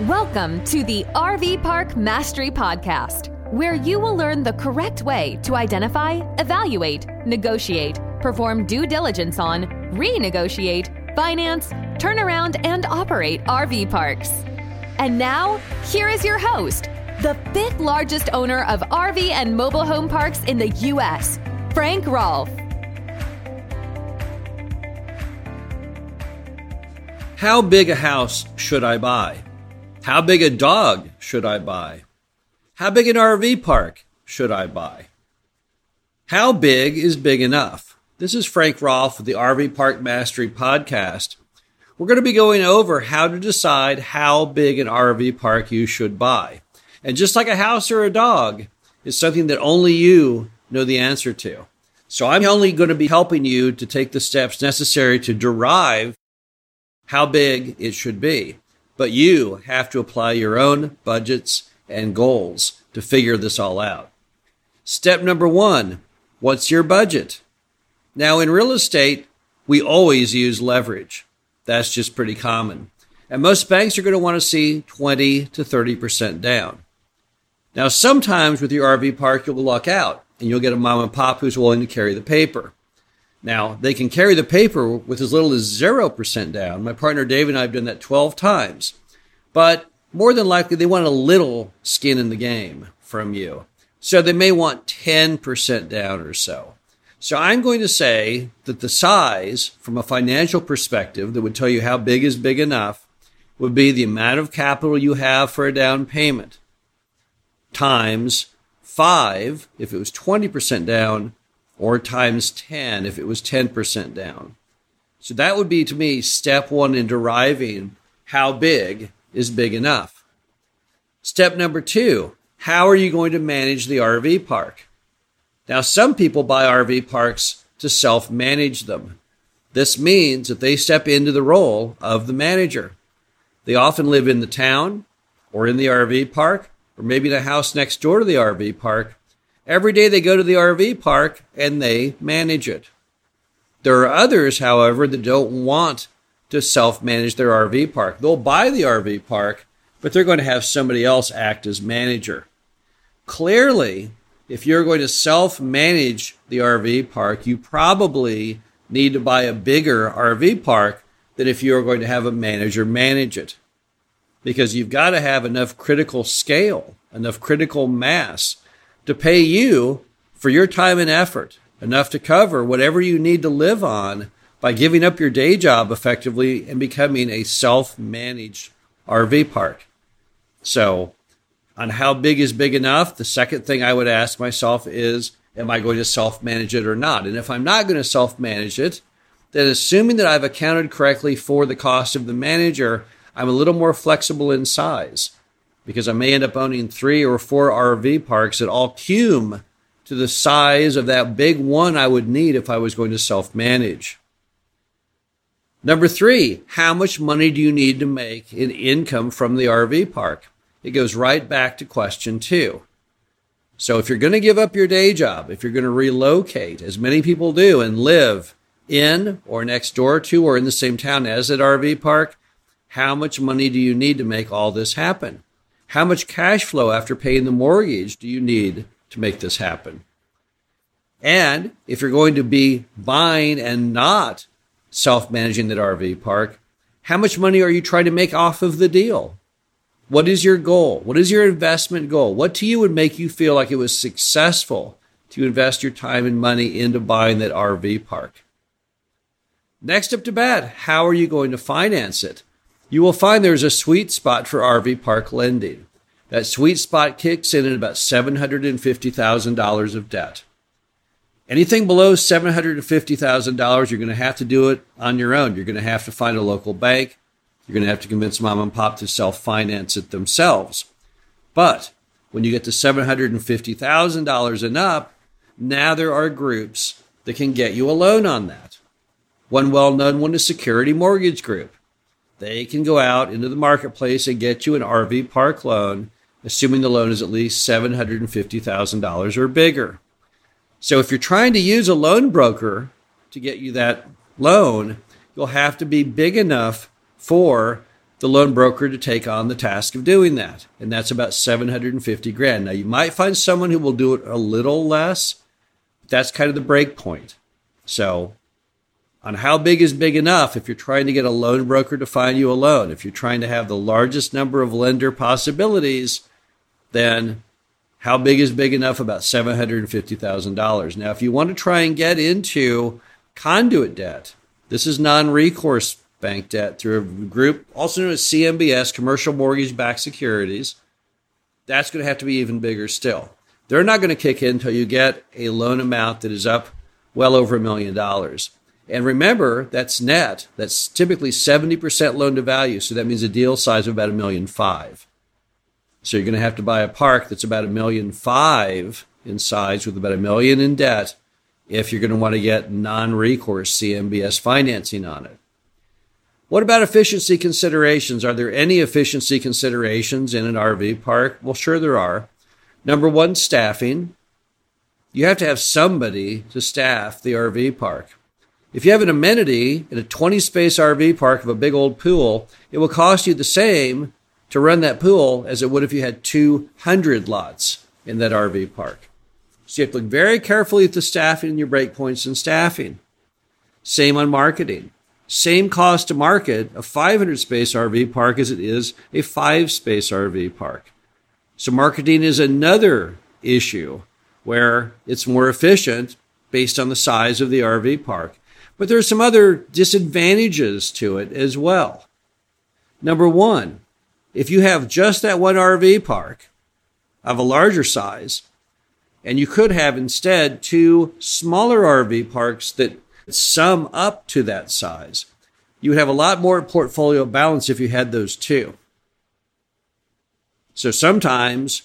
Welcome to the RV Park Mastery Podcast, where you will learn the correct way to identify, evaluate, negotiate, perform due diligence on, renegotiate, finance, turn around, and operate RV parks. And now, here is your host, the fifth largest owner of RV and mobile home parks in the U.S., Frank Rolfe. How big a house should I buy? How big a dog should I buy? How big an RV park should I buy? How big is big enough? This is Frank Rolfe with the RV Park Mastery Podcast. We're going to be going over how to decide how big an RV park you should buy. And just like a house or a dog, is something that only you know the answer to. So I'm only going to be helping you to take the steps necessary to derive how big it should be. But you have to apply your own budgets and goals to figure this all out. Step number one what's your budget? Now, in real estate, we always use leverage. That's just pretty common. And most banks are going to want to see 20 to 30% down. Now, sometimes with your RV park, you'll luck out and you'll get a mom and pop who's willing to carry the paper. Now, they can carry the paper with as little as 0% down. My partner Dave and I have done that 12 times. But more than likely, they want a little skin in the game from you. So they may want 10% down or so. So I'm going to say that the size, from a financial perspective, that would tell you how big is big enough, would be the amount of capital you have for a down payment times five if it was 20% down or times 10 if it was 10% down. So that would be to me step one in deriving how big is big enough. Step number two, how are you going to manage the RV park? Now, some people buy RV parks to self manage them. This means that they step into the role of the manager. They often live in the town or in the RV park or maybe in a house next door to the RV park Every day they go to the RV park and they manage it. There are others, however, that don't want to self manage their RV park. They'll buy the RV park, but they're going to have somebody else act as manager. Clearly, if you're going to self manage the RV park, you probably need to buy a bigger RV park than if you're going to have a manager manage it. Because you've got to have enough critical scale, enough critical mass to pay you for your time and effort, enough to cover whatever you need to live on by giving up your day job effectively and becoming a self managed RV park. So, on how big is big enough, the second thing I would ask myself is, am I going to self manage it or not? And if I'm not going to self manage it, then assuming that I've accounted correctly for the cost of the manager, I'm a little more flexible in size because I may end up owning three or four RV parks that all cume to the size of that big one I would need if I was going to self manage. Number three, how much money do you need to make in income from the RV park? It goes right back to question two. So if you're going to give up your day job, if you're going to relocate, as many people do, and live in or next door to or in the same town as that RV park, how much money do you need to make all this happen? How much cash flow after paying the mortgage do you need to make this happen? And if you're going to be buying and not self managing that RV park, how much money are you trying to make off of the deal? What is your goal? What is your investment goal? What to you would make you feel like it was successful to invest your time and money into buying that RV park? Next up to bat, how are you going to finance it? You will find there's a sweet spot for RV park lending. That sweet spot kicks in at about $750,000 of debt. Anything below $750,000, you're going to have to do it on your own. You're going to have to find a local bank. You're going to have to convince mom and pop to self finance it themselves. But when you get to $750,000 and up, now there are groups that can get you a loan on that. One well known one is Security Mortgage Group they can go out into the marketplace and get you an RV park loan, assuming the loan is at least $750,000 or bigger. So if you're trying to use a loan broker to get you that loan, you'll have to be big enough for the loan broker to take on the task of doing that. And that's about 750 grand. Now, you might find someone who will do it a little less. But That's kind of the break point. So, on how big is big enough, if you're trying to get a loan broker to find you a loan, if you're trying to have the largest number of lender possibilities, then how big is big enough? About $750,000. Now, if you want to try and get into conduit debt, this is non recourse bank debt through a group also known as CMBS, Commercial Mortgage Backed Securities. That's going to have to be even bigger still. They're not going to kick in until you get a loan amount that is up well over a million dollars. And remember, that's net. That's typically 70% loan to value. So that means a deal size of about a million five. So you're going to have to buy a park that's about a million five in size with about a million in debt if you're going to want to get non recourse CMBS financing on it. What about efficiency considerations? Are there any efficiency considerations in an RV park? Well, sure there are. Number one, staffing. You have to have somebody to staff the RV park. If you have an amenity in a 20 space RV park of a big old pool, it will cost you the same to run that pool as it would if you had 200 lots in that RV park. So you have to look very carefully at the staffing and your breakpoints and staffing. Same on marketing. Same cost to market a 500 space RV park as it is a five space RV park. So marketing is another issue where it's more efficient based on the size of the RV park. But there are some other disadvantages to it as well. Number one, if you have just that one RV park of a larger size, and you could have instead two smaller RV parks that sum up to that size, you would have a lot more portfolio balance if you had those two. So sometimes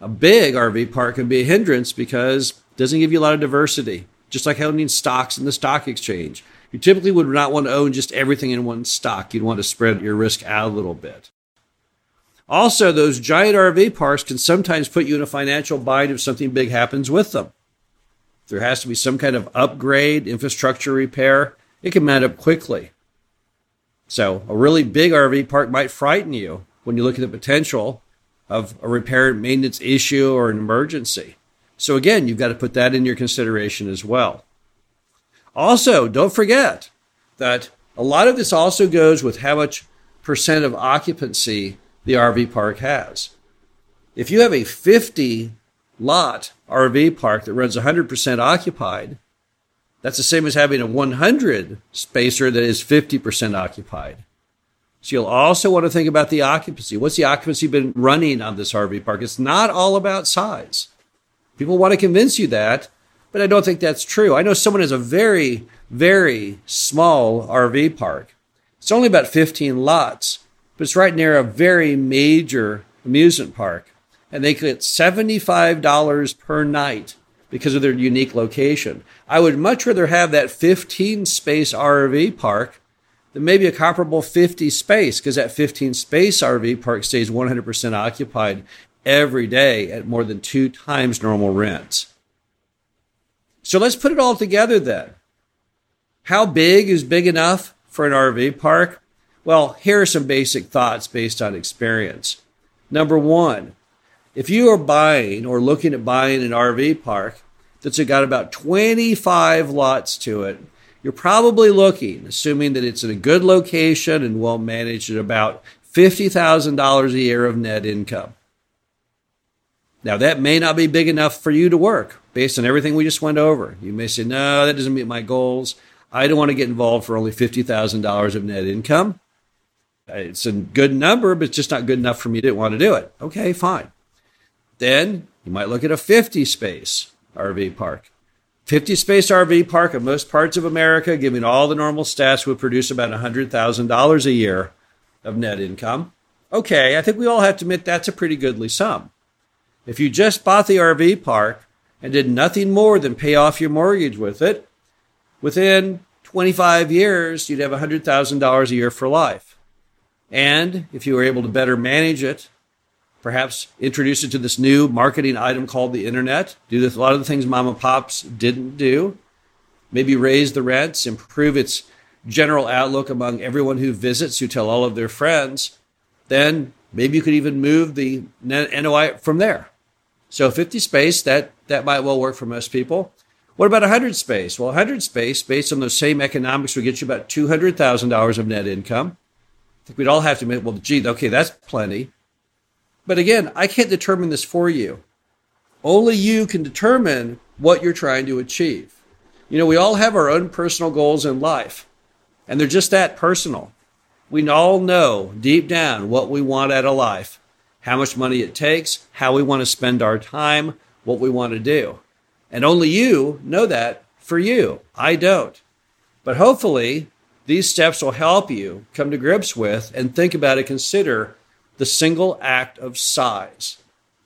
a big RV park can be a hindrance because it doesn't give you a lot of diversity, just like owning stocks in the stock exchange. You typically would not want to own just everything in one stock. You'd want to spread your risk out a little bit. Also, those giant RV parks can sometimes put you in a financial bind if something big happens with them. There has to be some kind of upgrade, infrastructure repair. It can mount up quickly. So, a really big RV park might frighten you when you look at the potential of a repair and maintenance issue or an emergency. So, again, you've got to put that in your consideration as well. Also, don't forget that a lot of this also goes with how much percent of occupancy the RV park has. If you have a 50 lot RV park that runs 100% occupied, that's the same as having a 100 spacer that is 50% occupied. So you'll also want to think about the occupancy. What's the occupancy been running on this RV park? It's not all about size. People want to convince you that, but I don't think that's true. I know someone has a very, very small RV park. It's only about 15 lots, but it's right near a very major amusement park. And they get $75 per night because of their unique location. I would much rather have that 15 space RV park than maybe a comparable 50 space because that 15 space RV park stays 100% occupied every day at more than two times normal rents. So let's put it all together then. How big is big enough for an RV park? Well, here are some basic thoughts based on experience. Number one, if you are buying or looking at buying an RV park that's got about 25 lots to it, you're probably looking, assuming that it's in a good location and well managed, at about $50,000 a year of net income. Now, that may not be big enough for you to work based on everything we just went over. You may say, no, that doesn't meet my goals. I don't want to get involved for only $50,000 of net income. It's a good number, but it's just not good enough for me to want to do it. Okay, fine. Then you might look at a 50 space RV park. 50 space RV park in most parts of America, giving all the normal stats, would produce about $100,000 a year of net income. Okay, I think we all have to admit that's a pretty goodly sum. If you just bought the RV park and did nothing more than pay off your mortgage with it, within 25 years, you'd have $100,000 a year for life. And if you were able to better manage it, perhaps introduce it to this new marketing item called the internet, do this, a lot of the things mom and pops didn't do, maybe raise the rents, improve its general outlook among everyone who visits, who tell all of their friends, then maybe you could even move the NOI from there. So 50 space, that, that might well work for most people. What about 100 space? Well, 100 space, based on those same economics, would get you about $200,000 of net income. I think we'd all have to admit, well, gee, okay, that's plenty. But again, I can't determine this for you. Only you can determine what you're trying to achieve. You know, we all have our own personal goals in life, and they're just that personal. We all know deep down what we want out of life, how much money it takes, how we want to spend our time, what we want to do. And only you know that for you. I don't. But hopefully, these steps will help you come to grips with and think about and consider the single act of size.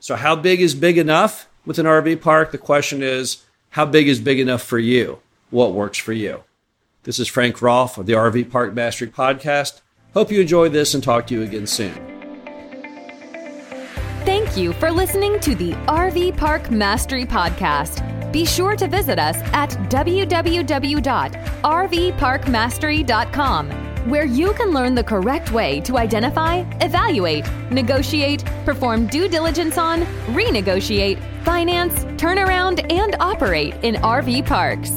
So, how big is big enough with an RV park? The question is, how big is big enough for you? What works for you? This is Frank Rolfe of the RV Park Mastery Podcast. Hope you enjoyed this and talk to you again soon. Thank you for listening to the RV Park Mastery Podcast. Be sure to visit us at www.rvparkmastery.com, where you can learn the correct way to identify, evaluate, negotiate, perform due diligence on, renegotiate, finance, turn around, and operate in RV parks.